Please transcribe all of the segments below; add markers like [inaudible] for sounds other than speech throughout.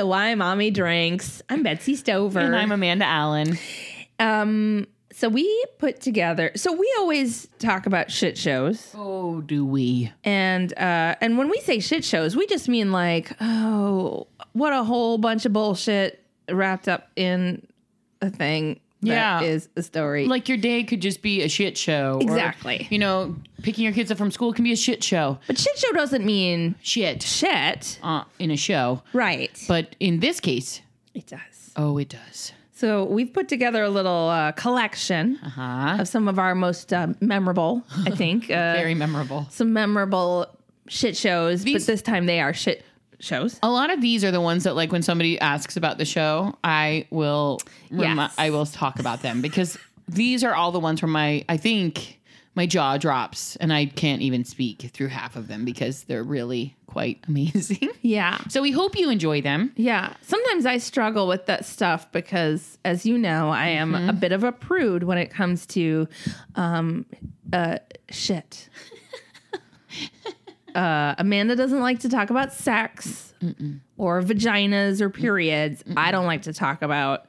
to Why Mommy Drinks. I'm Betsy Stover. And I'm Amanda Allen. um, so we put together. So we always talk about shit shows, Oh, do we? and uh, and when we say shit shows, we just mean like, oh, what a whole bunch of bullshit wrapped up in a thing. Yeah. is a story. Like your day could just be a shit show. or, Exactly. you know, picking your kids up from school can be a shit show. but shit show doesn't mean Shit shit, uh, in a show. right? But in this case, it does. oh, it does. So we've put together a little uh, collection Uh huh. of some of our most uh, memorable, I think. [laughs] Uh, Very memorable. some memorable shit shows, These- but this time they are shit shows. A lot of these are the ones that, like, when somebody asks about the show, I will, remi- Yes. I will talk about them because these are all the ones where my, I think, my jaw drops and I can't even speak through half of them because they're really quite [laughs] amazing. Yeah. So we hope you enjoy them. Yeah. Sometimes I struggle with that stuff because, as you know, I am Mm-hmm. a bit of a prude when it comes to um, uh, shit. Uh, Amanda doesn't like to talk about sex or vaginas or periods. I don't like to talk about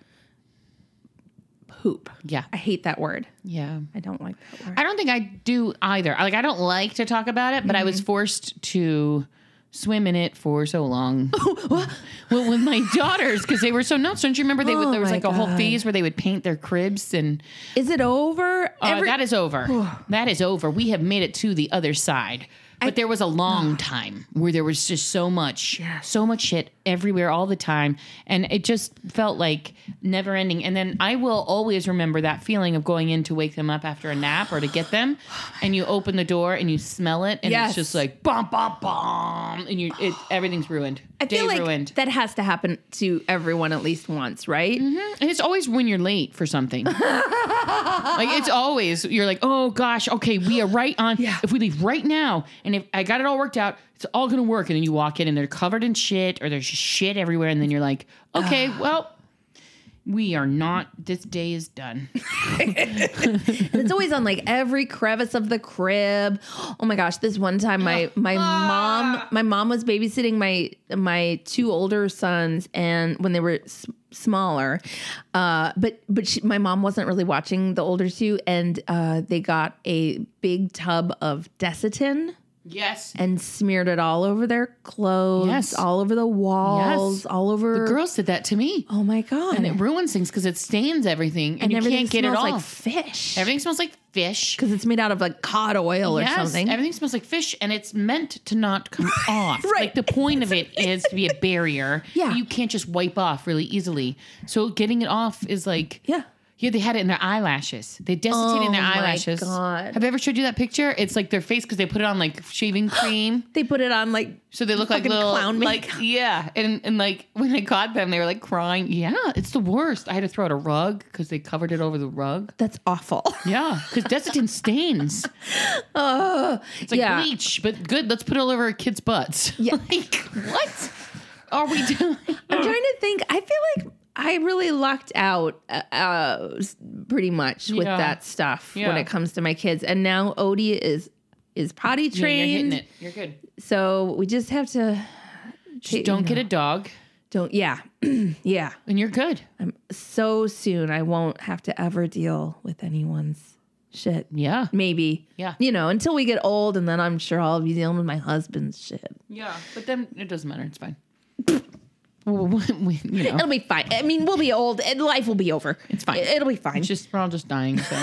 poop. Yeah. I hate that word. Yeah. I don't like that word. I don't think I do either. Like I don't like to talk about it, but I was Mm-hmm. forced to swim in it for so long. [laughs] [laughs] well, with my daughters because they were so nuts. Don't you remember? They would, Oh there was like a whole phase where they would paint their cribs and Is it over? uh, Every- that is over. that is over. We have made it to the other side. But there was a long time where there was just so much, so much shit everywhere all the time. And it just felt like never ending. And then I will always remember that feeling of going in to wake them up after a nap or to get them. [sighs] And you open the door and you smell it. And Yes. it's just like, bum, bum, bum. And you, it, [sighs] everything's ruined. I Day feel like ruined. that has to happen to everyone at least once, right? Mm-hmm. And it's always when you're late for something. [laughs] like it's always you're like, oh gosh, okay, we are right on. Yeah. If we leave right now, and if I got it all worked out, it's all gonna work. And then you walk in and they're covered in shit, or there's just shit everywhere, and then you're like, okay, [sighs] well, we are not. This day is done. [laughs] It's always on like every crevice of the crib. Oh my gosh, this one time my [gasps] my mom my mom was babysitting my my two older sons and when they were s- smaller. Uh but but she, my mom wasn't really watching the older two and uh they got a big tub of Desitin Yes. and smeared it all over their clothes, Yes. all over the walls, Yes. all over The girls did that to me. Oh my god. And it ruins things because it stains everything, and, and you everything can't get it smells off. like fish. everything smells like fish. because it's made out of like cod oil or something. Everything smells like fish, and it's meant to not come [laughs] off. Right. Like the point of it [laughs] is to be a barrier. Yeah. you can't just wipe off really easily. So getting it off is like yeah. Yeah. They had it in their eyelashes. They desiccated in their Oh my eyelashes. God. Have I ever showed you that picture? It's like their face because they put it on like shaving [gasps] cream. They put it on like So they look like little clown like makeup. yeah, and and like [laughs] when I caught them, they were like crying. Yeah, it's the worst. I had to throw out a rug because they covered it over the rug. that's awful. [laughs] Yeah, because Desitin stains. Oh, it's like yeah. bleach, but good. Let's put it all over our kids' butts. Yeah. [laughs] like what are we doing? I'm trying to think. I feel like I really lucked out uh, uh, pretty much with Yeah. that stuff when it comes to my kids. And now Odie is is potty Yeah, you're hitting trained. it. You're good. So we just have to Just don't get a dog, don't yeah. [clears throat] yeah. and you're good. I'm so soon I won't have to ever deal with anyone's shit. Yeah, Maybe. Yeah. You know, until we get old and then I'm sure I'll be dealing with my husband's shit. yeah. But then it doesn't matter. It's fine. [laughs] [laughs] We, you know, It'll be fine. I mean, we'll be old and life will be over. It's fine. It'll be fine. it's just we're all just dying, so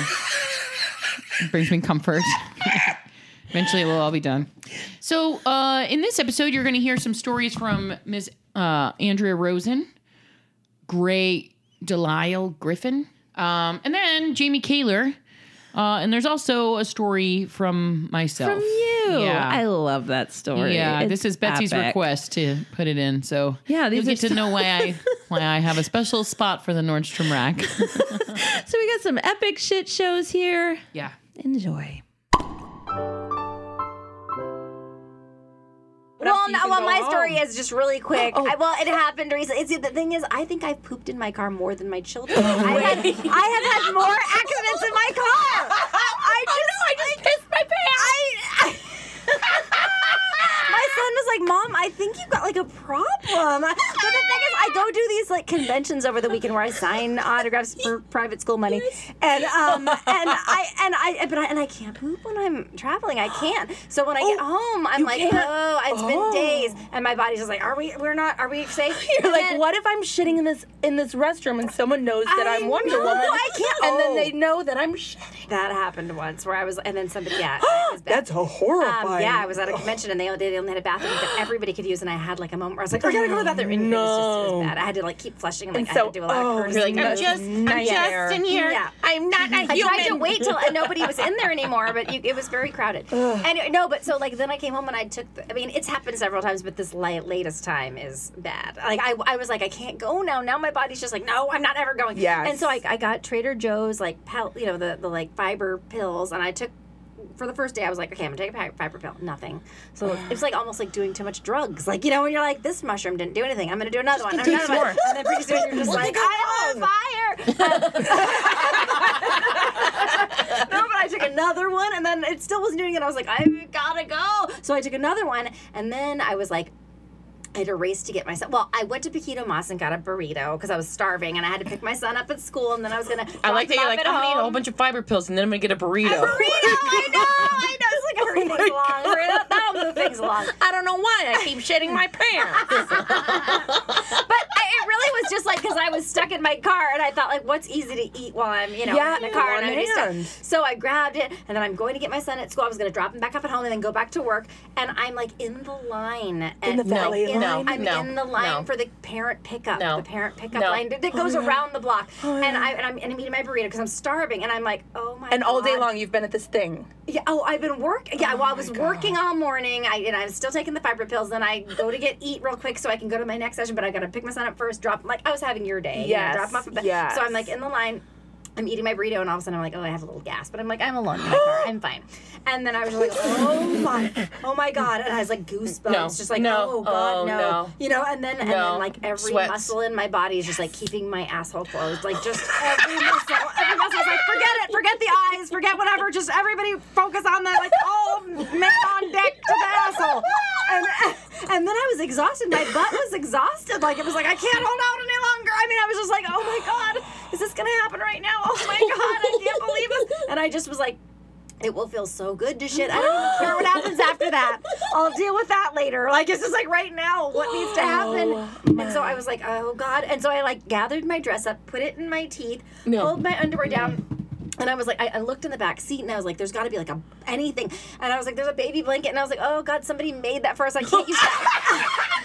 it brings me comfort. [laughs] Eventually, we'll all be done. So, uh, in this episode, you're going to hear some stories from Ms. Uh, Andrea Rosen, Grey DeLisle Griffin, um, and then Jamie Kaler. Uh, and there's also a story from myself. From you. Yeah. I love that story. Yeah, It's this is Betsy's epic. request to put it in. So Yeah, these you'll get to know why I [laughs] why I have a special spot for the Nordstrom rack. [laughs] So we got some epic shit shows here. yeah. Enjoy. Well, you no, well, my home. story is just really quick. Oh, oh. I, well, it happened recently. See, the thing is, I think I've pooped in my car more than my children. [gasps] I, had, I have had more accidents in my car. [laughs] Oh, I just, I just pissed my pants. I, son was like, "Mom, I think you've got like a problem." But the thing is, I go do these like conventions over the weekend where I sign autographs for private school money, and um and I and I but I and I can't poop when I'm traveling. I can't. So when I get home, I'm like, can't? "Oh, it's Oh. been days," and my body's just like, "Are we? We're not? Are we safe?" [laughs] You're And like, then- what if I'm shitting in this in this restroom and someone knows that I am Wonder know, Woman? I can't- And Oh. then they know that I'm shitting. That happened once where I was, and then somebody, yeah. [gasps] That's horrifying. Um, yeah, I was at a convention and they only, they only had a bathroom that everybody could use, and I had like a moment where I was like, oh, I gotta go to the bathroom. And it was just it No. was bad. I had to like keep flushing and like And I so- had to do a lot oh, of you're like, I'm just- I'm just in here. Yeah. I'm not a I human. tried to wait till nobody was in there anymore, but you, it was very crowded. [sighs] and no, but so like then I came home and I took. The, I mean, it's happened several times, but this la- latest time is bad. Like I, I was like, I can't go now. Now my body's just like, no, I'm not ever going. Yes. And so I, I got Trader Joe's like pel- you know, the the like fiber pills, and I took. For the first day, I was like, okay, I'm gonna take a fi- fiber pill. Nothing. So it's like almost like doing too much drugs. Like you know, when you're like, this mushroom didn't do anything. I'm gonna do another one. take another some one. And then pretty soon you're just like, I'm on fire. [laughs] no, but I took another one, and then it still wasn't doing it. I was like, I gotta go. So I took another one, and then I was like. I had a race to get myself. Well, I went to Poquito Más and got a burrito because I was starving, and I had to pick my son up at school, and then I was gonna. I like that you're like, I'm gonna eat a whole bunch of fiber pills and then I'm gonna get a burrito. burrito. I know, I know. It's like hurry things along. Hurry that- That'll move things along. I don't know why I keep shitting my pants. [laughs] But I, it really was just like because I was stuck in my car and I thought like, what's easy to eat while I'm you know Yeah, in the car and I'm just hand. stuck. So I grabbed it and then I'm going to get my son at school. I was going to drop him back off at home and then go back to work. And I'm like in the line. In the at- valet in- line? I'm No, in the line no. for the parent pickup. No. The parent pickup No. line that goes oh, around the block. Oh, and I and I'm, and I'm eating my burrito because I'm starving and I'm like, oh my. God. And all day long you've been at this thing. Yeah. Oh, I've been working. Yeah. Oh well, I was oh God. working all morning. I and I was still taking the fiber pills. Then I go to get eat real quick so I can go to my next session. But I got to pick my son up first. Drop like I was having your day. you know, drop him off. Yes. So I'm like in the line. I'm eating my burrito, and all of a sudden I'm like, oh, I have a little gas. But I'm like, I'm alone in my car. I'm fine. And then I was like, oh my, oh my god, and I was like goosebumps, No, just like, no, oh god, oh, no. no. you know. And then and then like every Sweats. muscle in my body is just like keeping my asshole closed, like just every muscle, every muscle is like, forget it, forget the eyes, forget whatever, just everybody focus on that, like oh, all men on deck to the asshole. And and then I was exhausted. My butt was exhausted. Like it was like I can't hold out any longer. I mean, I was just like, oh my god, is this gonna happen right now? Oh my [laughs] god, I can't believe this. And I just was like. It will feel so good to shit. I don't care what happens after that. I'll deal with that later. Like it's just like right now, what needs to happen? Oh and so I was like, oh god. And so I like gathered my dress up, put it in my teeth, No. pulled my underwear down. And I was like, I, I looked in the back seat and I was like, there's got to be like a anything. And I was like, there's a baby blanket. And I was like, oh God, somebody made that for us. I can't use that. [laughs]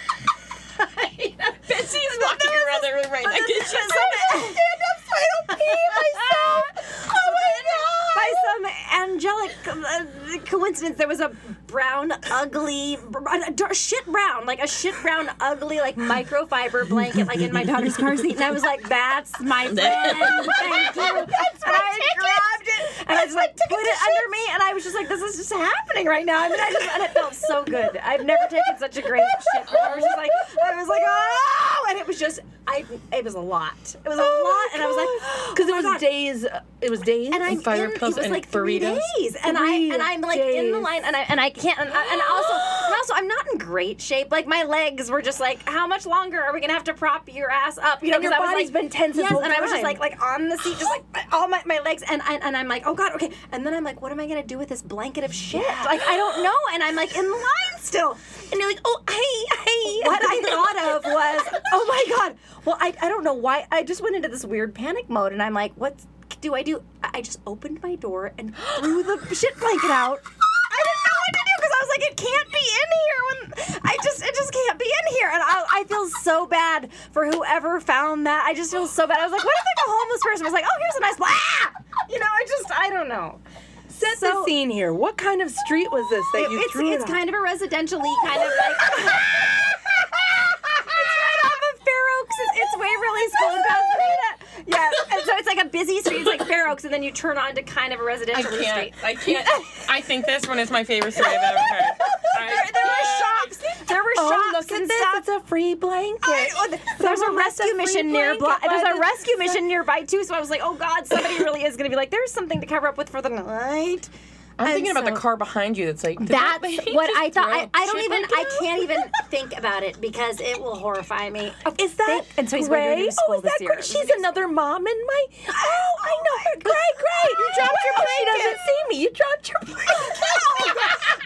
Betsy's walking around the room right now. Get you stand up so I don't pee myself. [laughs] Oh my god! By some angelic uh, coincidence, there was a brown, ugly, br- a dar- shit brown, like a shit brown, ugly, like microfiber blanket, like in my daughter's car seat, and I was like, "That's my friend, thank you." and I grabbed it and I just like put it under me, and I was just like, "This is just happening right now." I mean, I just and it felt so good. I've never taken such a great shit. I was just like, I was like, "Oh!" and it was just, I, it was a lot. It was a oh lot, and I was like, oh Because "Oh it was God." days. It was days. and I'm Fiber in, it was and like three burritos? days, and Three I and I'm like in the line, and I and I can't, and, I, and also and also I'm not in great shape. Like my legs were just like, how much longer are we gonna have to prop your ass up? You know, your I was, body's like, been tense Yes, and I was just like like on the seat, just like all my, my legs, and I, and I'm like, oh god, okay, and then I'm like, what am I gonna do with this blanket of shit? Like I don't know, and I'm like in line still, and you're like, oh hey hey. What I thought of was, oh my god. Well, I I don't know why I just went into this weird panic mode, and I'm like, what do I do? I I just opened my door and threw the shit blanket out. I didn't know what to do because I was like, it can't be in here. When I just, it just can't be in here, and I, I feel so bad for whoever found that. I just feel so bad. I was like, what if like a homeless person was like, oh, here's a nice, ah! you know, I just, I don't know. Set So- the scene here. What kind of street was this that you it's threw it's it kind of a residential-y kind of like. [laughs] it's right off of Fair Oaks. It's, it's Waverly School in Pasadena. Yeah, and so it's like a busy street. It's like Fair Oaks, and then you turn on to kind of a residential I can't. street. I can't. I think this one is my favorite story I've ever heard. I [laughs] There, there were shops. There were Oh, shops look and this. stuff. It's a free blanket. I- oh, there's a rescue mission nearby. blanket There's a rescue mission nearby too. So I was like, oh god, somebody really is going to be like, there's something to cover up with for the night. I'm And thinking about the car behind you. That's like did that [laughs] what I thought. I, I don't even. like I can't even [laughs] think about it because it will horrify me. Is that Think- and so he's going to a Gray? Oh, is that. Gray? She's another mom in my. Oh, I know her. Oh, Gray, Gray. You dropped your plate. [laughs] She doesn't see me. You dropped your plate.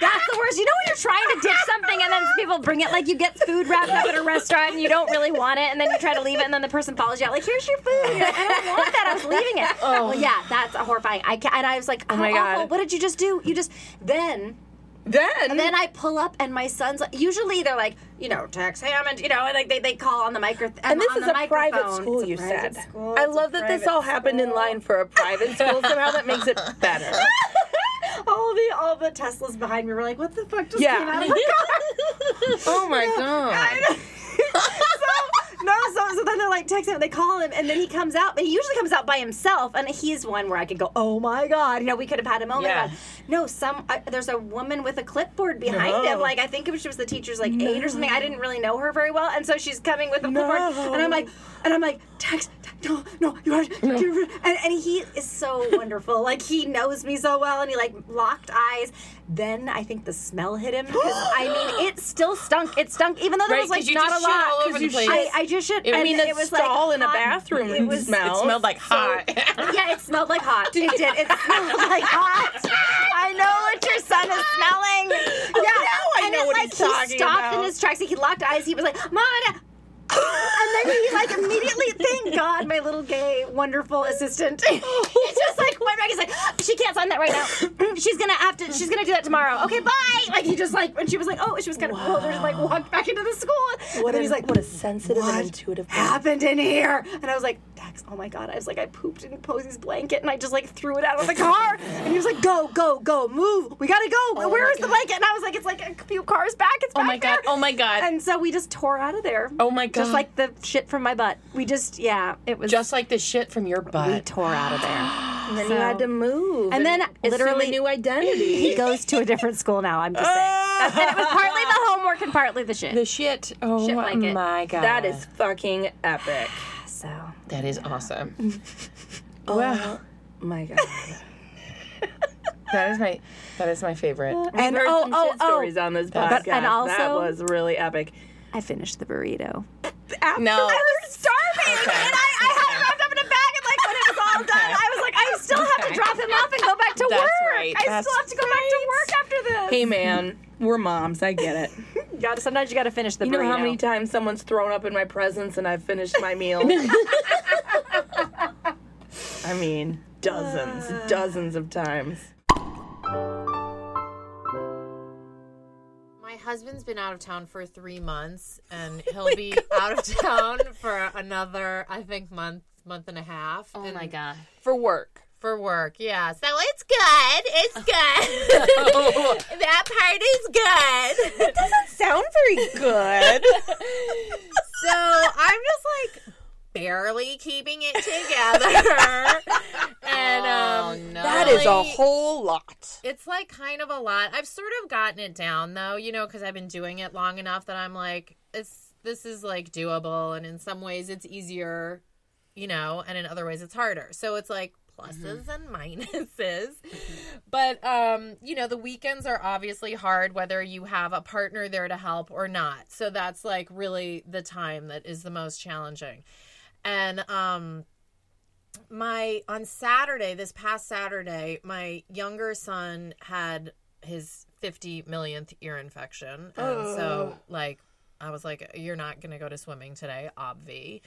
That's the worst. You know when you're trying to ditch something and then people bring it like you get food wrapped up at a restaurant and you don't really want it and then you try to leave it and then the person follows you out like here's your food. You're like, I don't want that. I was leaving it. Oh well, yeah, that's horrifying. I and I was like, oh my my God. god, what did you just do? You just then. Then. And then I pull up, and my son's like, usually they're like, you know, Tex Hammond, you know, and like they, they call on the micro. and this on is the a private school, It's you private said. school. I love that this all happened in line for a private school. [laughs] Somehow that makes it better. [laughs] all the all the Teslas behind me were like, "What the fuck just Yeah. came out of the car?" [laughs] oh my god. No, so, so then they're like texting him, they call him, and then he comes out, but he usually comes out by himself, and he's one where I could go, oh my god, you know, we could have had a moment. Yeah. about. No, some uh, there's a woman with a clipboard behind No. him, like I think it was, she was the teacher's like aide or something. I didn't really know her very well, and so she's coming with a clipboard, and I'm like, and I'm like, text, Tex, no, no, you are, you're, and, and he is so wonderful, like he knows me so well, and he like locked eyes. Then I think the smell hit him because I mean it still stunk. It stunk, even though there Right, was like you not just a lot. all over 'cause the you place. I, I just shit. I mean, it a was stall like in a bathroom It was. smells. It smelled like hot. [laughs] Yeah, it smelled like hot. It did. It smelled [laughs] like hot. I know what your son is smelling. Oh, yeah, I and know it, what like, he's he talking stopped about. in his tracks. He locked eyes. He was like, "Mom." Dad." And then he like immediately, thank God, my little gay, wonderful assistant. [laughs] He just like went back. He's like, she can't sign that right now. She's gonna have to. She's gonna do that tomorrow. Okay, bye. Like he just like when she was like, oh, she was kind of cold. Just like walked back into the school. What and a, he's like, what a sensitive "What and intuitive person. happened in here? And I was like, Dax, oh my god. I was like, I pooped in Posey's blanket and I just like threw it out of the car. And he was like, go, go, go, move. We gotta go. Oh Where is the blanket? And I was like, it's like a few cars back. It's back. Oh back my god. there. Oh my god. And so we just tore out of there. Oh my god. Just like the shit from my butt. We just, yeah, it was. just like the shit from your butt. we tore out of there. [gasps] And then you had to move. And then assume literally- a new identity. [laughs] He goes to a different school now. I'm just saying. [laughs] and it was partly the homework and partly the shit. The shit. Oh Shit my god. that is fucking epic. So that is awesome. [laughs] Oh my god. [laughs] that is my that is my favorite. and We've heard oh some oh shit oh, stories on this podcast. But- and that also- was really epic. I finished the burrito. After No. I was starving, Okay. and I, I had it wrapped up in a bag, and like when it was all done, I was like, I still have to drop him off and go back to That's work. right. I That's still have to go back to work after this. Hey man, we're moms. I get it. You [laughs] gotta, sometimes you got to finish the You burrito. know how many times someone's thrown up in my presence and I've finished my meal? I mean, dozens, ah. dozens of times. My husband's been out of town for three months, and [laughs] oh he'll be out of town for another, I think, month, month and a half. Oh and my god. For work. For work, yeah. So it's good. It's [laughs] good. [laughs] that part is good. That doesn't sound very good. so I'm just like barely keeping it together, [laughs] and um, no. that is a whole lot. It's like kind of a lot. I've sort of gotten it down though, you know, because I've been doing it long enough that I'm like, it's this is like doable, and in some ways it's easier, you know, and in other ways it's harder. So it's like pluses and minuses. [laughs] But um, you know, the weekends are obviously hard whether you have a partner there to help or not. So that's like really the time that is the most challenging. And um my on Saturday, this past Saturday, my younger son had his 50 millionth ear infection. And so like I was like, You're not gonna go to swimming today, obvi.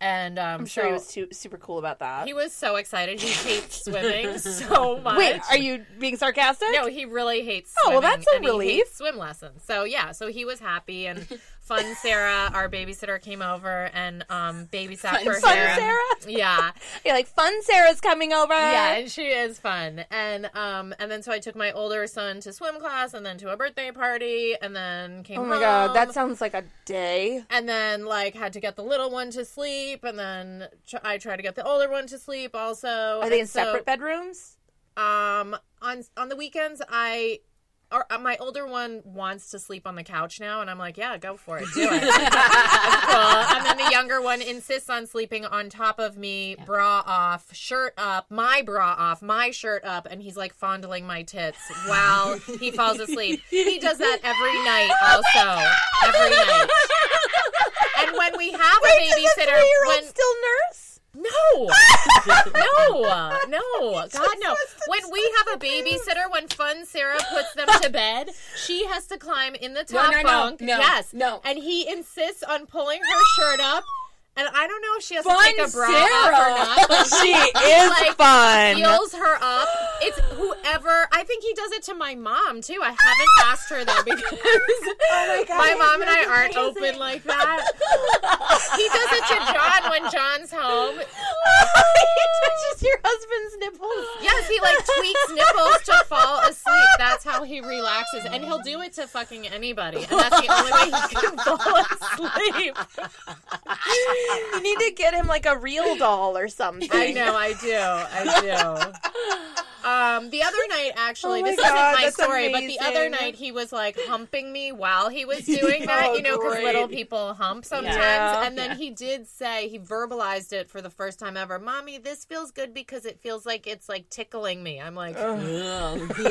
And um I'm sure he was too, super cool about that. he was so excited. He hates [laughs] swimming [laughs] so much. Wait, are you being sarcastic? No, he really hates Oh, swimming. well, that's a relief. hates swim lessons. So yeah, so he was happy and [laughs] fun Sarah, our babysitter, came over and um babysat for Fun him. Sarah? Yeah. You're like, fun Sarah's coming over. Yeah, and she is fun. And um and then so I took my older son to swim class and then to a birthday party and then came Oh my home. god, that sounds like a day. and then like had to get the little one to sleep and then tr- I try to get the older one to sleep also. Are they And in so, separate bedrooms? Um on on the weekends I or, uh, my older one wants to sleep on the couch now, and I'm like, yeah, go for it, do it. [laughs] Cool. And then the younger one insists on sleeping on top of me, bra off, shirt up, my bra off, my shirt up, and he's like fondling my tits while he falls asleep. He does that every night, also, every night. And when we have a babysitter, when still nurse? no, no, no, [laughs] God, no. When we have a babysitter, when Fun Sarah puts them to bed, she has to climb in the top no, no, bunk. no, yes, no. And he insists on pulling her shirt up. And I don't know if she has to take a bra off Sarah. or not. But [laughs] She is like, fun. Feels her up. It's whoever. I think he does it to my mom too. I haven't asked her though [laughs] because Oh my, my mom and I aren't open like that. He does it to John when John's home. [laughs] [laughs] your husband's nipples. Yes, he like tweaks nipples to fall asleep. That's how he relaxes, and he'll do it to fucking anybody, and that's the only way he can fall asleep. You need to get him like a real doll or something. I know, I do, I do. Um, the other night, actually, Oh this God, isn't my that's story, but the other night he was like humping me while he was [laughs] doing that, Oh, you know, because little people hump sometimes. Yeah. And then he did say, he verbalized it for the first time ever Mommy, this feels good because it feels like it's like tickling me. I'm like, oh.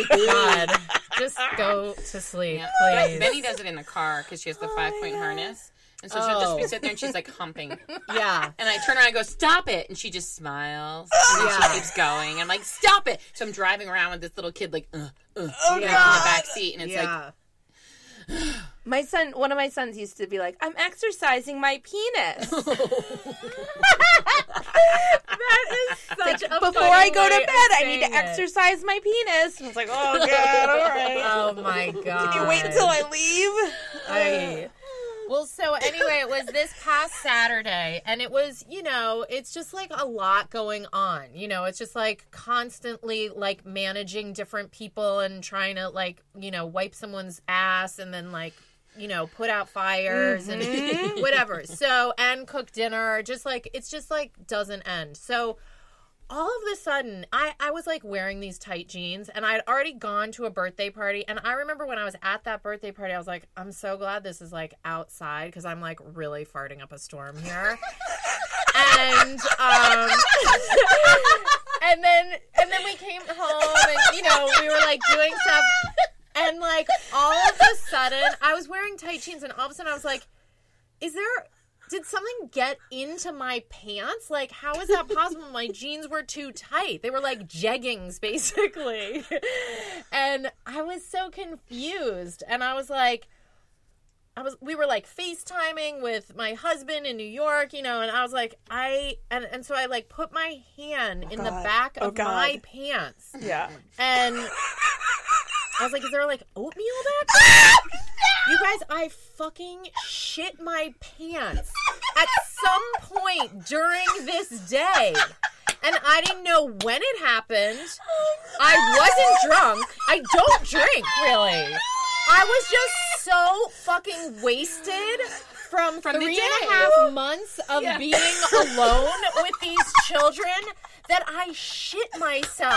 God, just go to sleep, But please. Benny does it in the car because she has the five point harness. And so she'll just be Oh. sitting there and she's like humping. [laughs] Yeah. And I turn around and go, stop it. And she just smiles. And then Yeah. she keeps going. And I'm like, stop it. So I'm driving around with this little kid, like, uh, uh, Oh, in the back seat. And it's like, yeah. My son, one of my sons used to be like, I'm exercising my penis. [laughs] that is [laughs] such a Before funny I go to of bed, I need to it. exercise my penis. And I was like, oh, God, all right. Oh my god. Can you wait until I leave? I- well, so anyway, it was this past Saturday, and it was, you know, it's just like a lot going on. You know, it's just like constantly like managing different people and trying to like, you know, wipe someone's ass and then like, you know, put out fires and mm-hmm. [laughs] whatever. So, and cook dinner. Just like, it's just like doesn't end. So, all of a sudden I, I was like wearing these tight jeans and I'd already gone to a birthday party and I remember when I was at that birthday party I was like I'm so glad this is like outside because I'm like really farting up a storm here. [laughs] And um [laughs] and then and then we came home and you know we were like doing stuff and like all of a sudden I was wearing tight jeans and all of a sudden I was like is there did something get into my pants? Like, how is that possible? my jeans were too tight. They were like jeggings, basically. [laughs] and I was so confused. And I was like, I was we were like FaceTiming with my husband in New York, you know, and I was like, I and, and so I like put my hand oh, in the God. back Oh, of my pants. Yeah. And [laughs] I was like, is there like oatmeal back there? You guys, I fucking shit my pants at some point during this day. And I didn't know when it happened. I wasn't drunk. I don't drink, really. I was just so fucking wasted from, From the three and a half months of being alone with these children that I shit myself.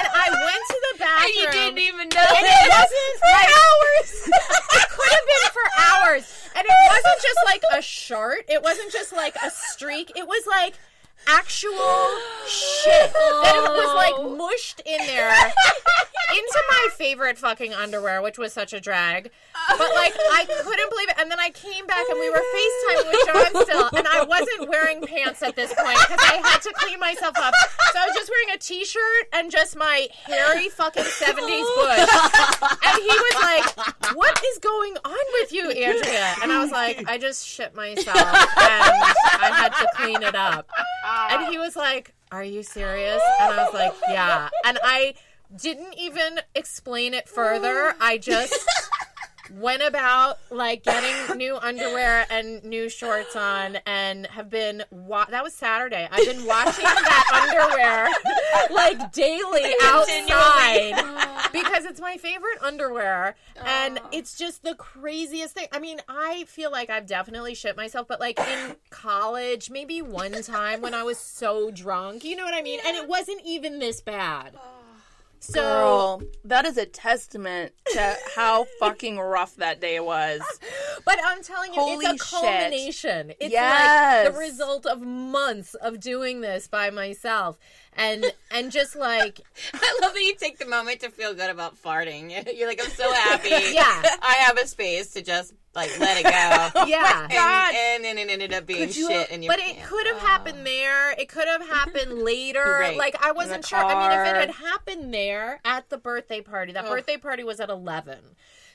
And I went to the bathroom. And you didn't even know And it wasn't for hours. [laughs] it could have been for hours. And it wasn't just like a shart. It wasn't just like a streak. It was like actual shit that it was like oh. mushed in there into my favorite fucking underwear, which was such a drag. But like I couldn't believe it. And then I came back and we were FaceTiming with John still, and I wasn't wearing pants at this point because I had to clean myself up. So I was just wearing a t-shirt and just my hairy fucking 70s bush. And he was like, What is going on with you, Andrea? And I was like, I just shit myself and I had to clean it up. And he was like, Are you serious? And I was like, Yeah. And I didn't even explain it further. I just went about like getting [laughs] new underwear and new shorts on and have been wa- that was Saturday. I've been washing [laughs] that underwear like daily [laughs] outside because it's my favorite underwear and it's just the craziest thing. I mean, I feel like I've definitely shit myself, but like in college, maybe one time when I was so drunk, you know what I mean? And it wasn't even this bad. So Girl, that is a testament to how fucking rough that day was. [laughs] But I'm telling you, Holy it's a shit. culmination. It's Yes. like the result of months of doing this by myself. And and just like [laughs] I love that you take the moment to feel good about farting. [laughs] You're like, I'm so happy. Yeah. I have a space to just like let it go. [laughs] yeah. And, and then it ended up being you- shit in your But it could have happened there. It could have mm-hmm. happened later. Right. Like I wasn't sure. I mean, if it had happened there at the birthday party, that birthday party was at eleven.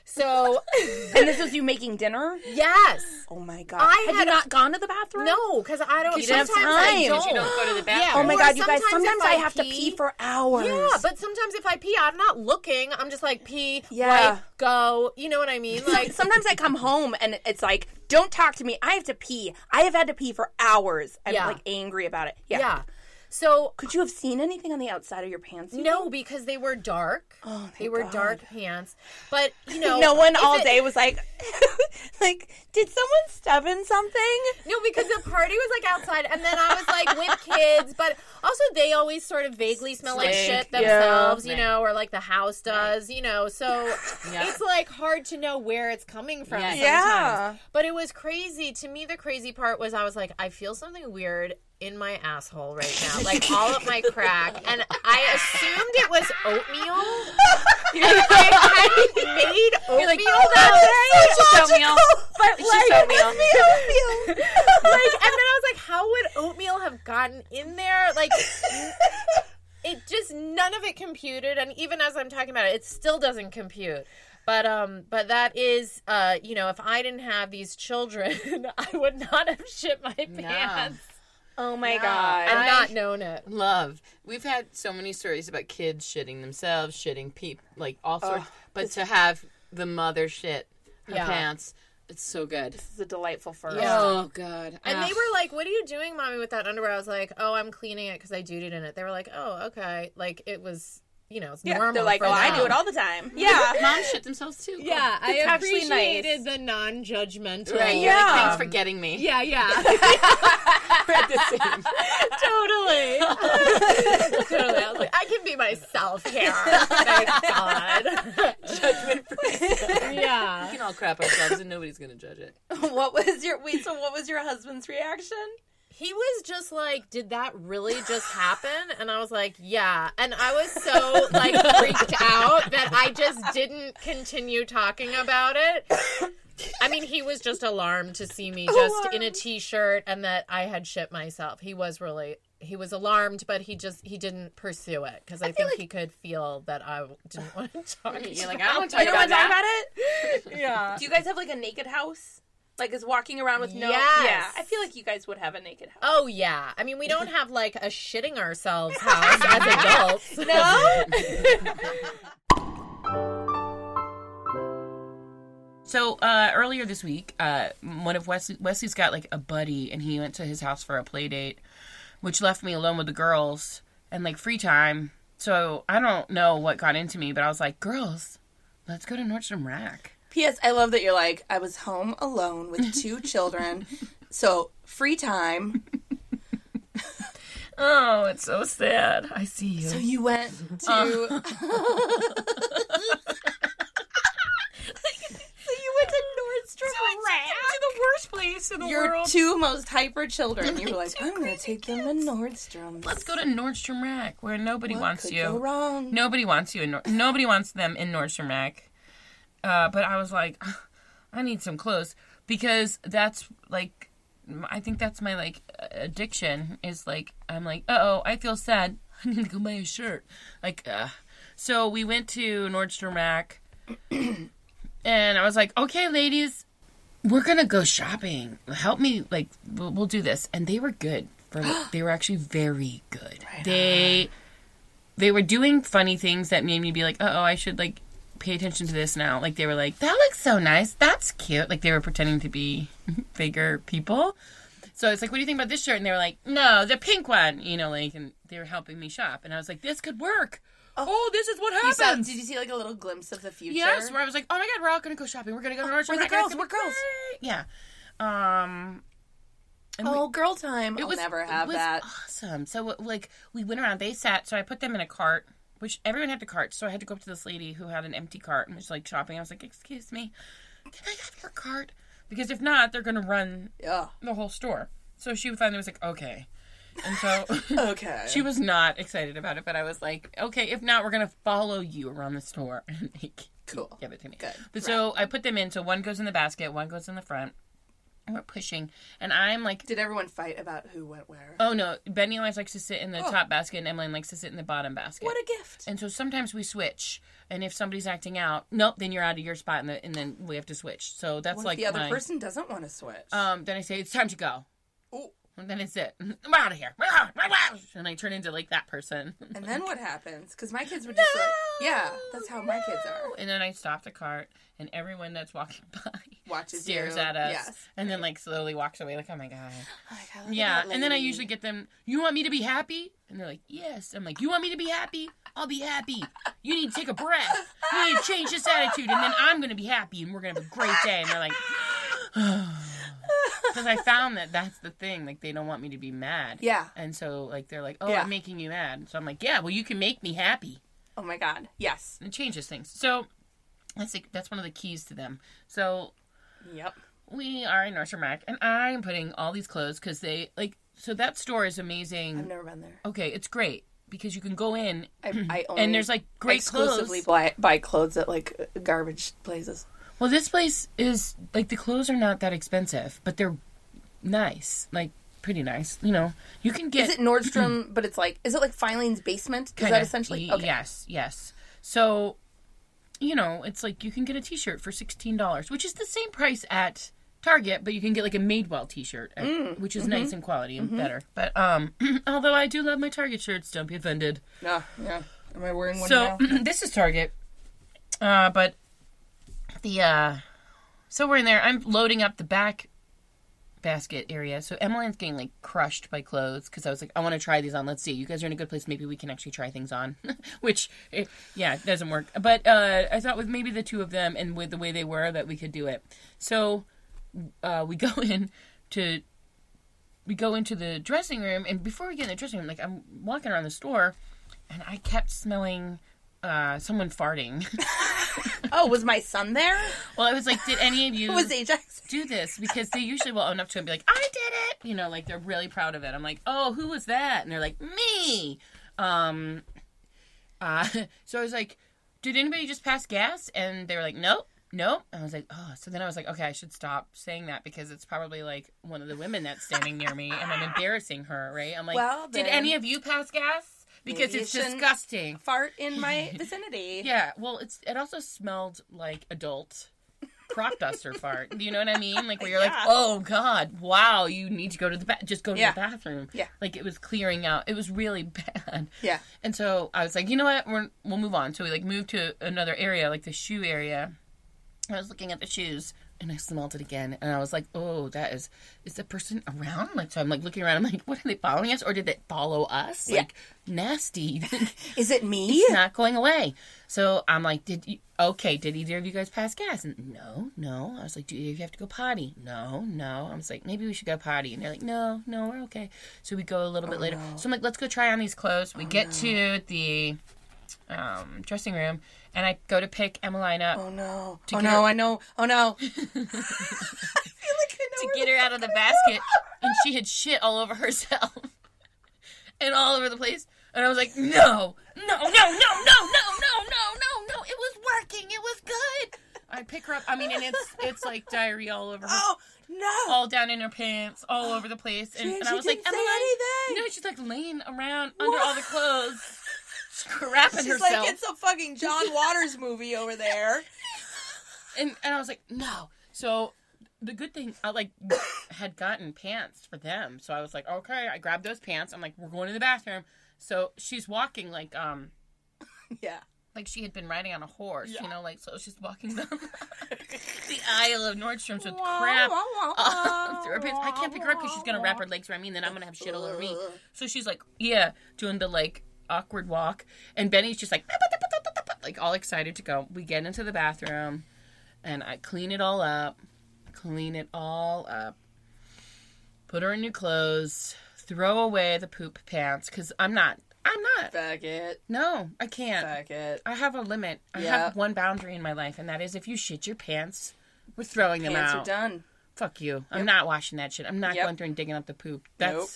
So [laughs] And this was you making dinner? yes, Oh my god. I had, had you not gone to the bathroom? no, because I don't. You didn't sometimes have I don't. You don't go to the Yeah, bathroom. Oh my or god, you guys, sometimes sometimes if I have to pee for hours. Yeah, but sometimes if I pee, I'm not looking. I'm just like pee, Yeah. wipe, go. You know what I mean? Like [laughs] sometimes I come home and it's like, don't talk to me. I have to pee. I have had to pee for hours. I'm Yeah. like angry about it. Yeah. yeah. So Could you have seen anything on the outside of your pants? you no, think? because they were dark. Oh, thank they were God. dark pants. But you know, No one all it- day was like, [laughs] like, did someone stub in something? No, because the party was like outside, and then I was like with [laughs] kids, but also they always sort of vaguely smell like Stink. shit Yeah. themselves, you know, or like the house does, you know. So [laughs] Yeah. it's like hard to know where it's coming from. Yeah. sometimes. Yeah. But it was crazy. To me, the crazy part was I was like, I feel something weird in my asshole right [laughs] now, like all up my crack, and I assumed it was oatmeal. [laughs] and I hadn't made oatmeal that day. oatmeal. But like, oatmeal. [laughs] like, and then I was like, how would oatmeal have gotten in there? Like, it just none of it computed, and even as I'm talking about it, it still doesn't compute. But um, but that is uh, you know, if I didn't have these children, I would not have shit my pants oh my god. I've not known it. Love. We've had so many stories about kids shitting themselves, shitting peep, like all sorts. but to have the mother shit her Yeah. pants, it's so good. This is a delightful first. Yeah. Oh God. And Ah. they were like, "What are you doing, mommy, with that underwear?" I was like, "Oh, I'm cleaning it because I duded in it." They were like, "Oh, okay." Like it was, you know, it's Yeah, normal. they're like, for oh, I do it all the time. Yeah. [laughs] Moms shit themselves too. Cool. Yeah, I It's actually appreciated nice. the non-judgmental. Right. Yeah. Yeah. Like, thanks for um, getting me. Yeah, yeah. We're the same. totally. [laughs] totally. I was like, I can be myself here. Thank God. [laughs] Judgment free. yeah. We can all crap ourselves and nobody's gonna judge it. what was your wait? So what was your husband's reaction? He was just like, Did that really just happen? And I was like, Yeah. And I was so [laughs] like freaked out that I just didn't continue talking about it. I mean, he was just alarmed to see me just in a t-shirt and that I had shit myself. He was really he was alarmed, but he just he didn't pursue it because I, think he could feel that I didn't want to [laughs] talk. You're like, I don't want to talk about talk about it? [laughs] Yeah. Do you guys have like a naked house? Like is walking around with no Yes. Yeah. I feel like you guys would have a naked house. Oh yeah. I mean, we don't have like a shitting ourselves [laughs] house as adults. No? [laughs] So uh, earlier this week, uh, one of Wesley, Wesley's got like a buddy, and he went to his house for a play date, which left me alone with the girls and like free time. So I don't know what got into me, but I was like, "Girls, let's go to Nordstrom Rack." P.S. I love that you're like, I was home alone with two [laughs] children. So free time. [laughs] Oh, it's so sad. I see you. So you went to uh. [laughs] So you went to Nordstrom Rack. to the worst place in the world. Your two most hyper children. You were like, I'm gonna take them to Nordstrom. Let's go to Nordstrom Rack, where nobody What wants could you. go wrong? Nobody wants you. In Nor- nobody wants them in Nordstrom Rack. Uh, but I was like, [sighs] I need some clothes because that's like, I think that's my like addiction. Is like I'm like, oh, I feel sad. [laughs] I need to go buy a shirt. Like, uh. so we went to Nordstrom Rack, [clears throat] and I was like, okay, ladies, we're gonna go shopping. Help me, like, we'll, we'll do this. And they were good. For [gasps] they were actually very good. they they were doing funny things that made me be like, oh, I should like pay attention to this now. Like they were like, that looks so nice. That's cute. Like they were pretending to be [laughs] bigger people. So it's like, what do you think about this shirt? And they were like, no, the pink one. You know, like, and they were helping me shop. And I was like, this could work. Oh, this is what You saw, happens. did you see like a little glimpse of the future? Yes, where I was like, oh my god, we're all gonna go shopping. We're gonna go to Nordstrom. We're the Rack, and it's girls, we're girls. Yeah. Um. and we- Oh, girl time. it I'll was never it have was that. Awesome. So like we went around. They sat. So I put them in a cart which everyone had the cart. So I had to go up to this lady who had an empty cart and was like shopping. I was like, "Excuse me, can I have your cart?" Because if not, they're gonna run Yeah. the whole store. So she finally was like, "Okay," and so [laughs] Okay. [laughs] she was not excited about it. But I was like, "Okay, if not, we're gonna follow you around the store and make Cool. give it to me." Good. But so I put them in. So one goes in the basket, one goes in the front. We're pushing, and I'm like, Did everyone fight about who went where? "Oh no!" Benny always likes to sit in the Oh. top basket, and Emmeline likes to sit in the bottom basket. What a gift. And so sometimes we switch, and if somebody's acting out, nope, then you're out of your spot, and, the, and then we have to switch. So that's What like if the other my- person doesn't want to switch? Um, then I say it's time to go. Ooh. And then it's it. [laughs] I'm out of here. [laughs] And I turn into like that person. [laughs] and then what happens? Because my kids would just like, yeah, that's how my kids are. And then I stop the cart, and everyone that's walking by Watches stares you. at us, Yes. and then like slowly walks away, like, oh my god. Oh my God, Yeah, and then I usually get them. You want me to be happy? And they're like, yes. I'm like, you want me to be happy? I'll be happy. You need to take a breath. You need to change this attitude, and then I'm gonna be happy, and we're gonna have a great day. And they're like, [sighs] because I found that that's the thing. Like they don't want me to be mad. Yeah. And so like they're like, oh, Yeah. I'm making you mad. So I'm like, yeah, well, you can make me happy. Oh my God. Yes. It changes things. So that's like, that's one of the keys to them. So Yep. we are in Nordstrom Rack, and I'm putting all these clothes because they like. So that store is amazing. I've never been there. Okay, it's great because you can go in I, [clears throat] I only and there's like great exclusively clothes. buy, buy clothes at like garbage places. Well, this place is like the clothes are not that expensive, but they're nice, like pretty nice. You know, you can get Is it Nordstrom? but it's like, is it like Filene's basement? Is Kinda. that essentially? Okay. Yes, yes. So, you know, it's like you can get a T-shirt for sixteen dollars, which is the same price at Target, but you can get like a Madewell T-shirt, uh, Mm, which is mm-hmm. nice in quality and better. But um, [clears throat] although I do love my Target shirts, don't be offended. No. Yeah. Am I wearing one So now? [clears throat] this is Target, uh, but the uh, so we're in there. I'm loading up the back basket area. So Emmeline's getting like crushed by clothes because I was like, I want to try these on. Let's see. You guys are in a good place. Maybe we can actually try things on. [laughs] Which, it, yeah, doesn't work. But uh, I thought with maybe the two of them and with the way they were that we could do it. So uh, we [laughs] go in to we go into the dressing room and before we get in the dressing room like i'm walking around the store and i kept smelling uh, someone farting [laughs] oh, was my son there? well i was like did any of you Was Ajax? do this? Because they usually will own up to it and be like i did it. You know like they're really proud of it. I'm like oh who was that? And they're like me. Um uh [laughs] so i was like did anybody just pass gas? And they were like nope nope. And i was like oh so then i was like okay i should stop saying that because it's probably like one of the women that's standing near me and i'm embarrassing her right? I'm like Well, did any of you pass gas because maybe it's disgusting Fart in my vicinity. [laughs] yeah, well, it's it also smelled like adult crop duster fart. Do you know what I mean? Like where you're like, oh god, wow, you need to go to the bath. Just go to Yeah. the bathroom. Yeah. like it was clearing out. It was really [laughs] bad. Yeah. And so I was like, you know what, We're, we'll move on. So we like moved to another area, like the shoe area. I was looking at the shoes and I smelled it again, and I was like, "Oh, that is is the person around?" Like, so I'm like looking around. I'm like, "What are they following us, or did they follow us?" Yeah. Like, nasty. [laughs] Is it me? It's not going away. So I'm like, did you, okay, did either of you guys pass gas? And no, no. I was like, do you have to go potty? No, no. I was like, maybe we should go potty. And they're like, no, no, we're okay. So we go a little oh, bit later. So I'm like, let's go try on these clothes. We oh, get to the um, dressing room and I go to pick Emmeline up Oh no. Oh no, her- I know. Oh no. I feel like I know to get her out of the basket and she had shit all over herself and all over the place. And I was like, no, no, no, no, no, no, no, no, no, no. It was working. It was good. I pick her up. I mean, and it's it's like diarrhea all over her, Oh no. all down in her pants, all over the place. And, She- and I was like, Emmeline, know, she's like laying around under all the clothes, scrapping She's herself. like it's a fucking John Waters movie over there. and and I was like, no. So the good thing, I like had gotten pants for them, so I was like, okay. I grabbed those pants. I'm like, we're going to the bathroom. So she's walking like um Yeah. like she had been riding on a horse, you know, like so she's walking down [laughs] the aisle of Nordstrom's with crap all [laughs] through her pants. I can't pick her up because she's gonna wrap her legs around me, and then I'm gonna have shit all over me. So she's like, yeah, doing the like awkward walk, and Benny's just like, like all excited to go. We get into the bathroom, and I clean it all up, clean it all up, put her in new clothes, throw away the poop pants because I'm not. I'm not. Fuck it. No, I can't. Fuck it. I have a limit. I have one boundary in my life, and that is if you shit your pants, we're throwing them out. Pants are done. Fuck you. I'm not washing that shit. I'm not Yep. going through and digging up the poop. That's Nope.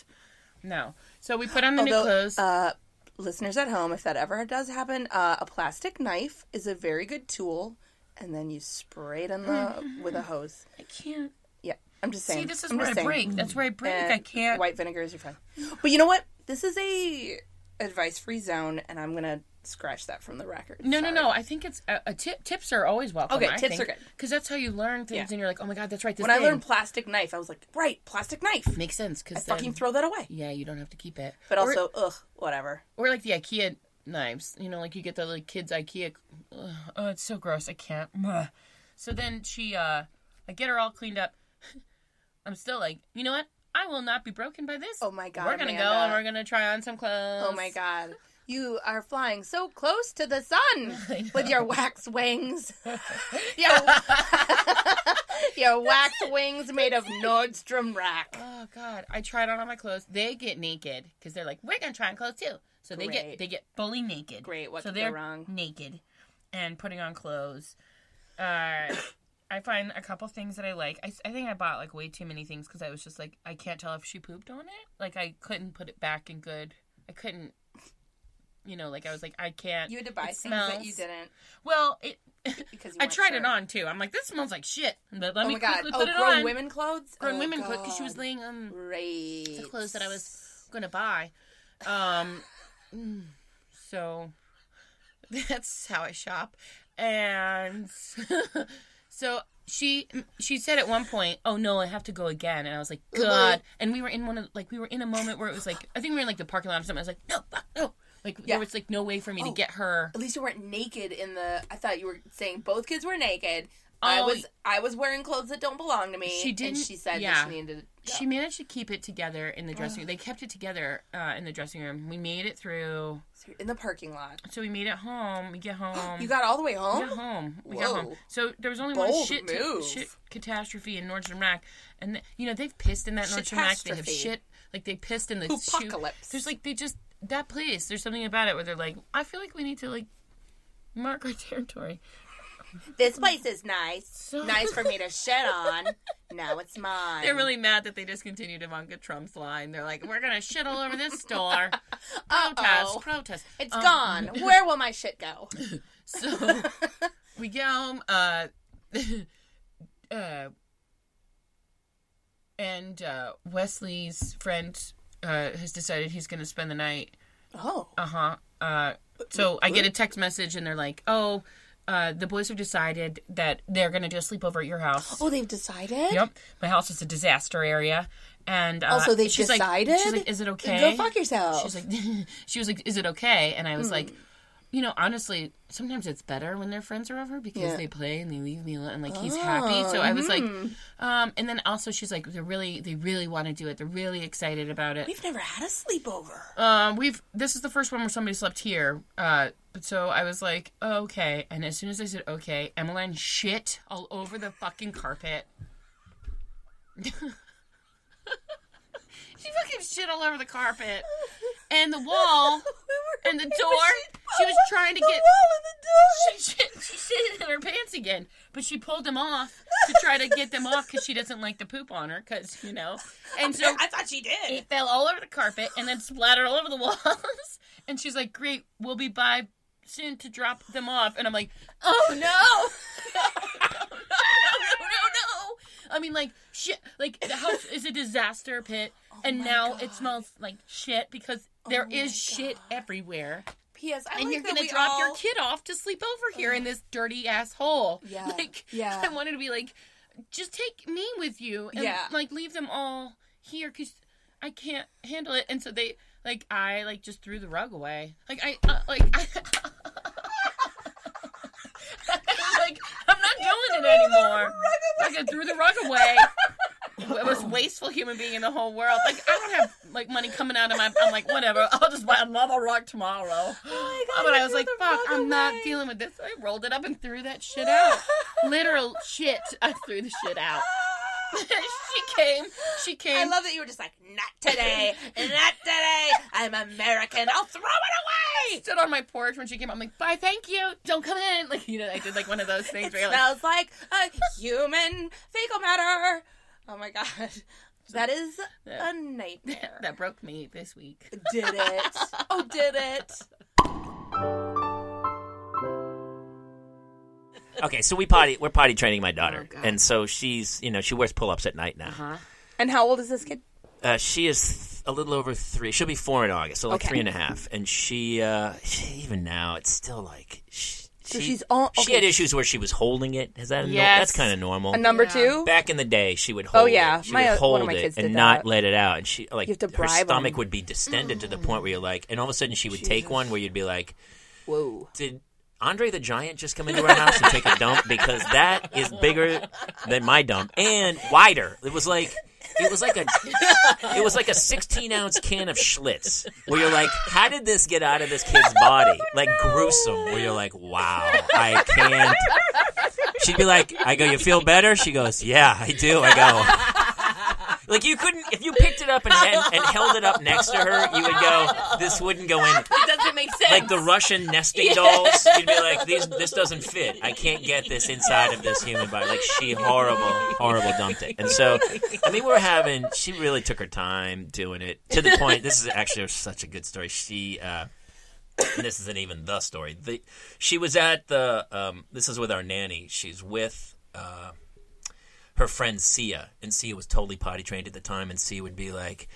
no. So we put on the new clothes. uh, listeners at home, if that ever does happen, uh, a plastic knife is a very good tool, and then you spray it in the with a hose. I can't. Yeah, I'm just saying. See, this is I'm where I saying. break. That's where I break. And I can't. White vinegar is your friend. But you know what? This is a advice free zone, and I'm gonna scratch that from the record. No, no, Sorry. no. I think it's a, a tip. Tips are always welcome. Okay, I tips think, are good. because that's how you learn things, Yeah. and you're like, oh my god, that's right. This When I learned plastic knife, I was like, right, plastic knife. makes sense I because fucking throw that away. yeah, you don't have to keep it. But Or- also, ugh, whatever. or like the IKEA knives. You know, like you get the like kids IKEA. Ugh, oh, it's so gross. I can't. Ugh. So then she, uh I get her all cleaned up. [laughs] I'm still like, you know what? I will not be broken by this. Oh my God, We're gonna go and we're gonna try on some clothes. Oh my god. [laughs] You are flying so close to the sun [laughs] with your wax wings. [laughs] your, [laughs] your wax wings made of Nordstrom rack. Oh god, I tried on all my clothes. They get naked because they're like, we're gonna try on clothes too. So they get they get fully naked. Great, what so they're wrong? naked and putting on clothes. Uh, [coughs] I find a couple things that I like. I, I think I bought like way too many things because I was just like, I can't tell if she pooped on it. Like I couldn't put it back in good. I couldn't. You know, like I was like, I can't. You had to buy things that you didn't Well, it. [laughs] because [laughs] I tried sure. it on too. I'm like, this smells like shit. But let Oh me my god! quickly Oh, put it on. women clothes. Grown oh, women clothes. because she was laying on Great. the clothes that I was gonna buy. Um, mm, so [laughs] that's how I shop, and so she she said at one point, "Oh no, I have to go again," and I was like, "God!" And we were in one of like we were in a moment where it was like I think we were in like the parking lot or something. I was like, "No, fuck, no!" Like Yeah. there was like no way for me to Oh. get her. At least you weren't naked in the. I thought you were saying both kids were naked. I Oh, was. I was wearing clothes that don't belong to me. She didn't- she said yeah. that she needed. To She managed to keep it together in the dressing room. They kept it together uh, in the dressing room. We made it through. in the parking lot. So we made it home. We get [gasps] home. You got all the way We home. got home. We got home. So there was only one shit, move. shit catastrophe in Nordstrom Rack, and th- you know they've pissed in that Nordstrom Rack. They have shit like they pissed in the shoe. There's like they just that place. There's something about it where they're like, I feel like we need to like mark our [laughs] territory. This place is nice. So- [laughs] Nice for me to shit on. Now it's mine. They're really mad that they discontinued Ivanka Trump's line. They're like, we're gonna shit all over this store. [laughs] Protest, protest. It's Um, gone. Where will my shit go? So we get home, uh, uh, and uh, Wesley's friend uh, has decided he's going to spend the night. Oh. Uh-huh. Uh So I get a text message, and they're like, "Oh, uh, the boys have decided that they're going to do a sleepover at your house." Oh, they've decided? Yep, my house is a disaster area, and uh, Also, they've she's decided? Like, she's like, "Is it okay?" Go fuck yourself. She's like, [laughs] she was like, "Is it okay?" And I was Hmm. like, you know, honestly, sometimes it's better when their friends are over because Yeah. they play and they leave me alone, and like he's happy. So I was like, hmm. um, and then also she's like, they're really, they really want to do it. They're really excited about it. We've never had a sleepover. Um, we've this is the first one where somebody slept here. Uh, but so I was like, oh, okay. And as soon as I said okay, Emmeline shit all over the fucking carpet. [laughs] she fucking shit all over the carpet and the wall [laughs] and the door. She was trying to get the wall in the door. [laughs] she shit, she shit in her pants again, but she pulled them off to try to get them off because she doesn't like the poop on her, because you know. And so I thought she did. it fell all over the carpet and then splattered all over the walls. [laughs] And she's like, "Great, we'll be by soon to drop them off." And I'm like, "Oh no, no, no, no, no, no!" I mean, like shit. Like the house is a disaster pit, [laughs] and now it smells like shit because there is shit everywhere. P.S. I And like you're gonna drop your kid off to sleep over here in this dirty ass hole. [laughs] Yeah, Like, yeah. I wanted to be like, just take me with you and Yeah. like leave them all here because I can't handle it. And so they like I like just threw the rug away. Like I uh, like I, [laughs] like I'm not doing it anymore. Like I threw the rug away. The most wasteful human being in the whole world. Like I don't have like money coming out of my. I'm like whatever. I'll just buy another rug tomorrow. Oh but I was like, fuck, I'm not dealing with this. I rolled it up and threw that shit out. Literal shit. I threw the shit out. [laughs] she came. She came. I love that you were just like, not today, not today. I'm American. I'll throw it away. [laughs] stood on my porch when she came. I'm like, bye, thank you. Don't come in. Like you know, I did like one of those [laughs] things where you're like, Smells like a human fecal matter. Oh my god, that is a nightmare. that broke me this week. Did it? Oh, did it? Okay, so we potty we're potty training my daughter, God. and so she's you know she wears pull ups at night now. And how old is this kid? Uh, she is th- a little over three. She'll be four in August, so like Okay. three and a half. And she, uh, she even now, it's still like she, So she- she's all- She had issues where she was holding it. Is that a no- that's kind of normal? A number two? Back in the day, she would hold Oh, yeah. it. She My- would hold it and did not let it out. And she like You have to her stomach stomach 'em. would be distended to the point where you're like, and all of a sudden she would take one where you'd be like, Whoa. did Andre the Giant just come into our house and take a dump? Because that is bigger than my dump and wider. It was like it was like a it was like a 16 ounce can of Schlitz. Where you're like, how did this get out of this kid's body? Like gruesome. Where you're like, wow, I can't. She'd be like, I go, you feel better? She goes, yeah, I do. I go. Like you couldn't, if you picked it up and, and, and held it up next to her, you would go, "This wouldn't go in." It doesn't make sense. like the Russian nesting dolls. You'd be like, "These, this doesn't fit. I can't get this inside of this human body." Like she horrible, horrible dumped it. And so, I mean, we're having. She really took her time doing it to the point. This is actually such a good story. She. uh this isn't even the story. The, she was at the. Um, this is with our nanny. She's with uh, her friend Sia, and Sia was totally potty trained at the time. And Sia would be like,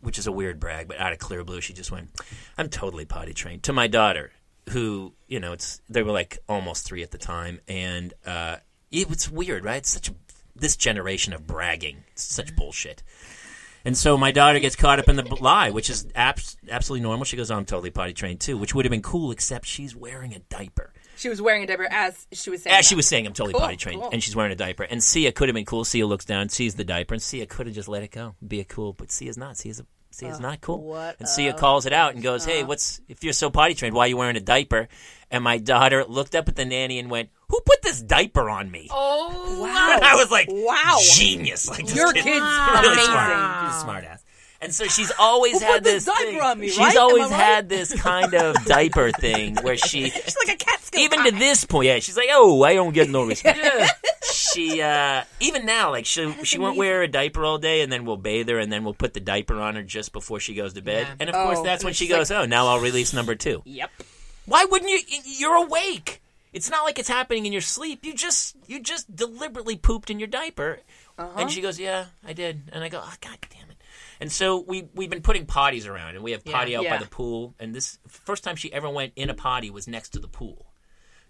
which is a weird brag, but out of clear blue, she just went, "I'm totally potty trained." To my daughter, who you know, it's they were like almost three at the time, and uh, it, it's weird, right? It's such a this generation of bragging, it's such bullshit. And so my daughter gets caught up in the lie, which is abs- absolutely normal. She goes, oh, "I'm totally potty trained too," which would have been cool, except she's wearing a diaper. She was wearing a diaper as she was saying. As she was saying, I'm totally Cool, potty trained, cool. and she's wearing a diaper. And Sia could have been cool. Sia looks down, sees the diaper, and Sia could have just let it go, be a cool. But Sia's not. Sia's a, Sia's not cool. what and Sia calls it out and goes, "Hey, what's if you're so potty trained? Why are you wearing a diaper?" And my daughter looked up at the nanny and went, "Who put this diaper on me?" oh, [laughs] And I was like, Wow. genius! Like Your kid- kid's really amazing. smart. She's a smart ass." And so she's always had this thing- on me, she's right? I always right? had this kind of [laughs] diaper thing where she [laughs] She's like a Catskill. even to this point, yeah, she's like, "Oh, I don't get no [laughs] respect." she uh even now, like she she won't wear a diaper all day, and then we'll bathe her, and then we'll put the diaper on her just before she goes to bed. Yeah. And of course, Oh, that's when she she's like- goes, "Oh, now I'll release number two. Yep. Why wouldn't you? You're awake. It's not like it's happening in your sleep. You just you just deliberately pooped in your diaper. And she goes, "Yeah, I did." And I go, "Oh, god damn it." And so we we've been putting potties around, and we have potty out by the pool. And this first time she ever went in a potty was next to the pool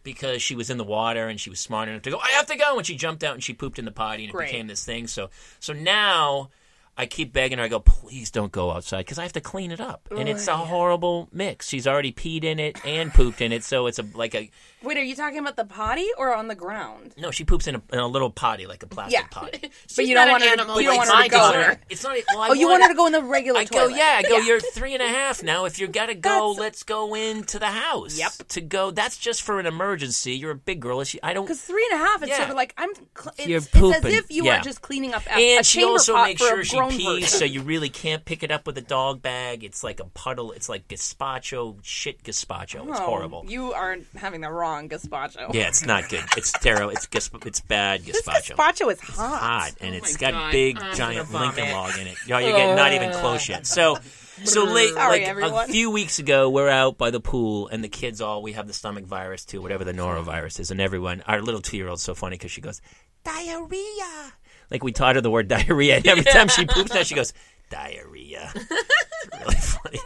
because she was in the water and she was smart enough to go. I have to go, and she jumped out and she pooped in the potty, and it became this thing. So so now. I keep begging her. I go, please don't go outside because I have to clean it up, and it's a horrible mix. She's already peed in it and pooped in it, so it's a like a Wait, are you talking about the potty or on the ground? no. She poops in a, in a little potty, like a plastic Yeah. potty. [laughs] But you not don't an want her. animal To, you don't like want her my to go. daughter. It's not. Well, I Oh, you want her to oh, go in the regular I go, toilet? yeah. I go. You're [laughs] three and a half now. If you gotta go, That's- let's go into the house. Yep. To go. That's just for an emergency. You're a big girl. She, I don't. Because three and a half, it's Yeah. sort of like I'm. Cl- it's, You're it's as pooping, if you yeah. are just cleaning up a, And a she chamber also pot makes for sure a she grown pees, person. so you really can't pick it up with a dog bag. It's like a puddle. It's like gazpacho, shit gazpacho. It's Oh, horrible. You are having the wrong gazpacho. Yeah, it's not good. It's terrible. It's gasp- it's bad This gazpacho. gazpacho is hot. hot and oh it's got God. big I'm giant Lincoln vomit. log in it. Yo, you're getting not even close yet. So, so late, Sorry, like a few weeks ago, we're out by the pool and the kids all we have the stomach virus too, whatever the norovirus is, and everyone, our little two year old's so funny because she goes diarrhea. Like we taught her the word diarrhea, and every time she poops now she goes diarrhea. it's really [laughs] funny.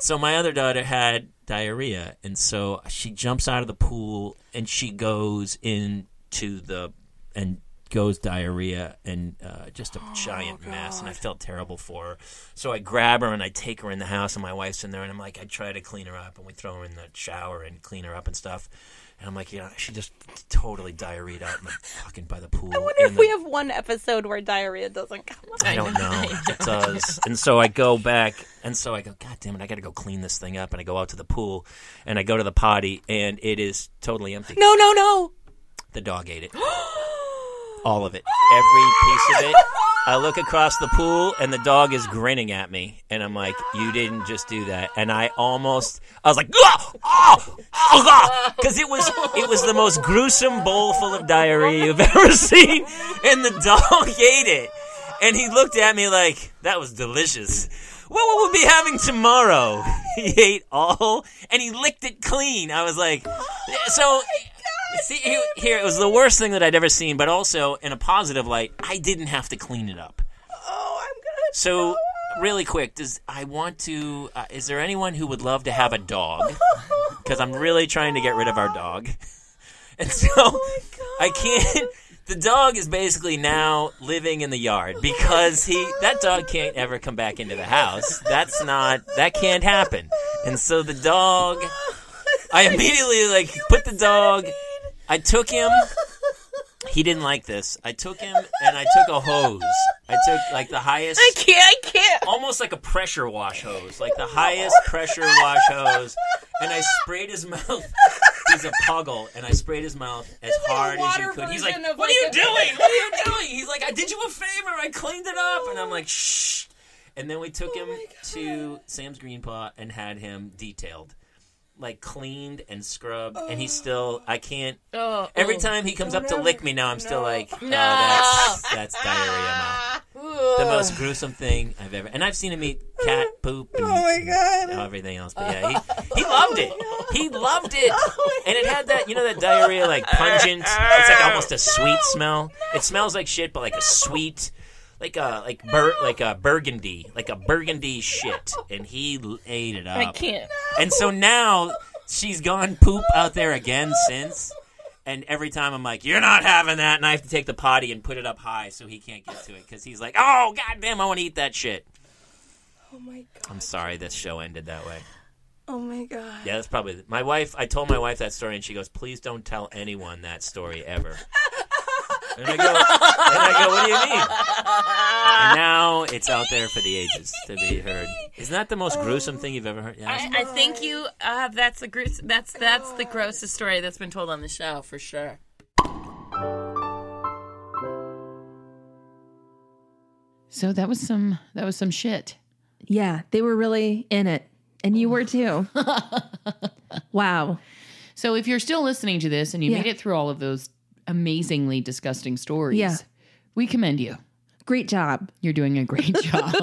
So my other daughter had diarrhea, and so she jumps out of the pool and she goes into the and goes diarrhea and uh, just a giant mess. And I felt terrible for her. So I grab her and I take her in the house, and my wife's in there, and I'm like, I try to clean her up, and we throw her in the shower and clean her up and stuff. And I'm like, you know, she just totally diarrheaed out in the fucking by the pool. I wonder if the- we have one episode where diarrhea doesn't come up. I don't know. [laughs] It does. And so I go back, and so I go, God damn it, I got to go clean this thing up. And I go out to the pool, and I go to the potty, and it is totally empty. No, no, no. The dog ate it. [gasps] All of it. Every piece of it. [laughs] I look across the pool and the dog is grinning at me. And I'm like, you didn't just do that. And I almost, I was like, ah, ah, ah, oh, oh, oh, because it was, it was the most gruesome bowl full of diarrhea you've [laughs] ever seen. And the dog [laughs] ate it. And he looked at me like, that was delicious. What will we be having tomorrow? [laughs] He ate all, and he licked it clean. I was like, so. [laughs] See, here, it was the worst thing that I'd ever seen, but also in a positive light, I didn't have to clean it up. Oh, I'm gonna. So, really quick, does I want to? Uh, is there anyone who would love to have a dog? Because I'm really trying to get rid of our dog, [laughs] and so I can't. The dog is basically now living in the yard because he that dog can't ever come back into the house. That's not that can't happen. And so the dog [laughs] I immediately like put the dog I took him [laughs] he didn't like this. I took him and I took a hose. I took like the highest I can't. I can't. almost like a pressure wash hose, like the highest pressure wash hose, and I sprayed his [laughs] mouth. He's a puggle, and I sprayed his mouth as hard as you could. He's like, "What like, are you a- doing? What are you [laughs] doing?" He's like, "I did you a favor. I cleaned it up," and I'm like, "Shh." And then we took oh him to Sam's Green Paw and had him detailed, like cleaned and scrubbed, and he's oh. still. I can't. Oh, oh. Every oh. time he comes up to lick me now, I'm still like, "Oh, No. that's [laughs] that's diarrhea mouth." the most gruesome thing I've ever. And I've seen him eat cat [laughs] poop oh and Oh my god. you know, everything else. But yeah, he, he [laughs] loved it. He loved it. And it had that, you know, that diarrhea, like pungent. It's like almost a sweet smell. It smells like shit, but like a sweet, like a like bur like a burgundy, like a burgundy shit. And he ate it up. I can't. And so now she's gone poop out there again since. And every time I'm like, "You're not having that," and I have to take the potty and put it up high so he can't get to it because he's like, "Oh, goddamn, I want to eat that shit." Oh my god. I'm sorry this show ended that way. Oh my god. Yeah, that's probably my wife. I told my wife that story, and she goes, "Please don't tell anyone that story ever." [laughs] And I go, and I go, "What do you mean?" And now it's out there for the ages to be heard. Isn't that the most gruesome thing you've ever heard? Yeah, I, I think you. Uh, that's the gross. That's that's the grossest story that's been told on the show for sure. So that was some that was some shit. Yeah, they were really in it. And you were too. [laughs] wow. So if you're still listening to this and you Yeah. made it through all of those amazingly disgusting stories, Yeah. we commend you. Great job. You're doing a great [laughs] job.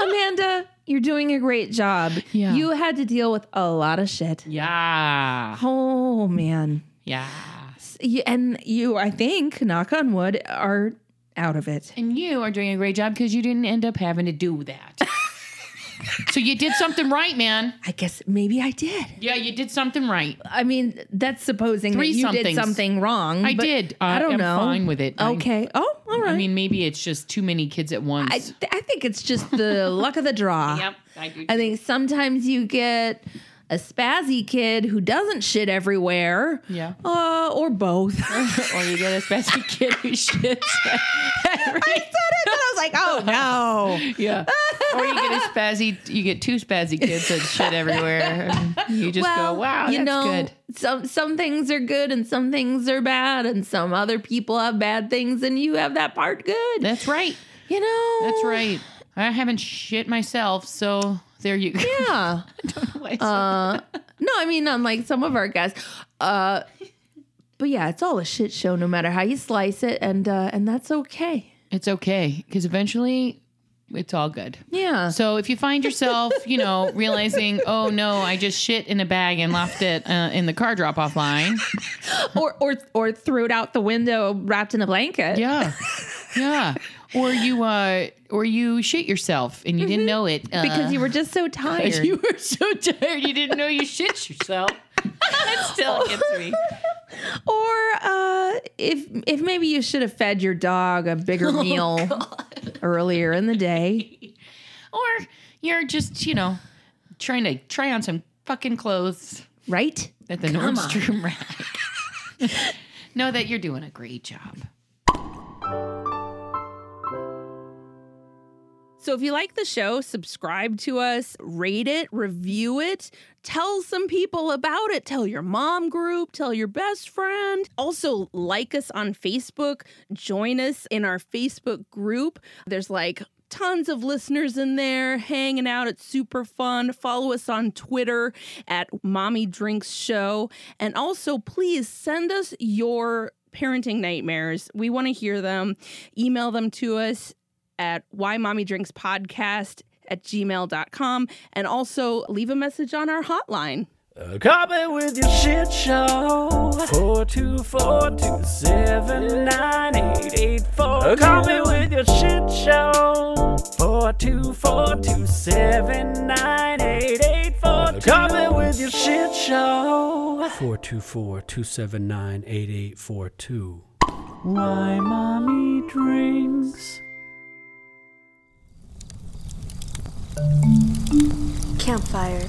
Amanda, you're doing a great job. Yeah. You had to deal with a lot of shit. yeah. Oh, man. Yeah. And you, I think, knock on wood, are out of it. And you are doing a great job because you didn't end up having to do that. [laughs] so you did something right, man. I guess maybe I did. Yeah, you did something right. I mean, that's supposing Three that you did something wrong. I did. I I don't am know. fine with it. Okay. oh, all right. I mean, maybe it's just too many kids at once. I, I think it's just the luck of the draw. [laughs] yep, I do. I think sometimes you get a spazzy kid who doesn't shit everywhere. Yeah. Uh, or both. [laughs] Or you get a spazzy kid who shits. [laughs] said it, and I was like, oh [laughs] no. yeah. Or you get a spazzy. You get two spazzy kids that shit everywhere. You just well, go, wow, you that's know, good. some some things are good and some things are bad, and some other people have bad things, and you have that part good. That's right. you know, That's right. I haven't shit myself, so there you go. Yeah. [laughs] Uh, no, I mean, unlike some of our guests. Uh, but yeah, it's all a shit show, no matter how you slice it, and uh, and that's okay. it's okay because eventually it's all good. Yeah. So if you find yourself, you know, [laughs] realizing, oh no, I just shit in a bag and left it uh, in the car drop off line. [laughs] or or or threw it out the window wrapped in a blanket. Yeah. Yeah. Or you uh or you shit yourself and you didn't know it uh, Because you were just so tired. [laughs] you were so tired you didn't know you shit yourself. it still [laughs] gets me. or uh, if if maybe you should have fed your dog a bigger [laughs] meal earlier in the day. Or you're just, you know, trying to try on some fucking clothes Right? at the Come on. Nordstrom rack. know that you're doing a great job. So if you like the show, subscribe to us, rate it, review it, tell some people about it. Tell your mom group, tell your best friend. Also, like us on Facebook, join us in our Facebook group. There's like tons of listeners in there hanging out. It's super fun. Follow us on Twitter at Mommy Drinks Show. And also, please send us your parenting nightmares. We want to hear them. Email them to us at why mommy drinks podcast at gmail.com and also leave a message on our hotline. Uh, call me with your shit show. Four two four two seven nine eight eight four. Uh, call me with your shit show. Four two four two seven nine eight eight four. Uh, call me with your shit show. Four two four two seven nine eight eight four two. Why mommy drinks. Campfire.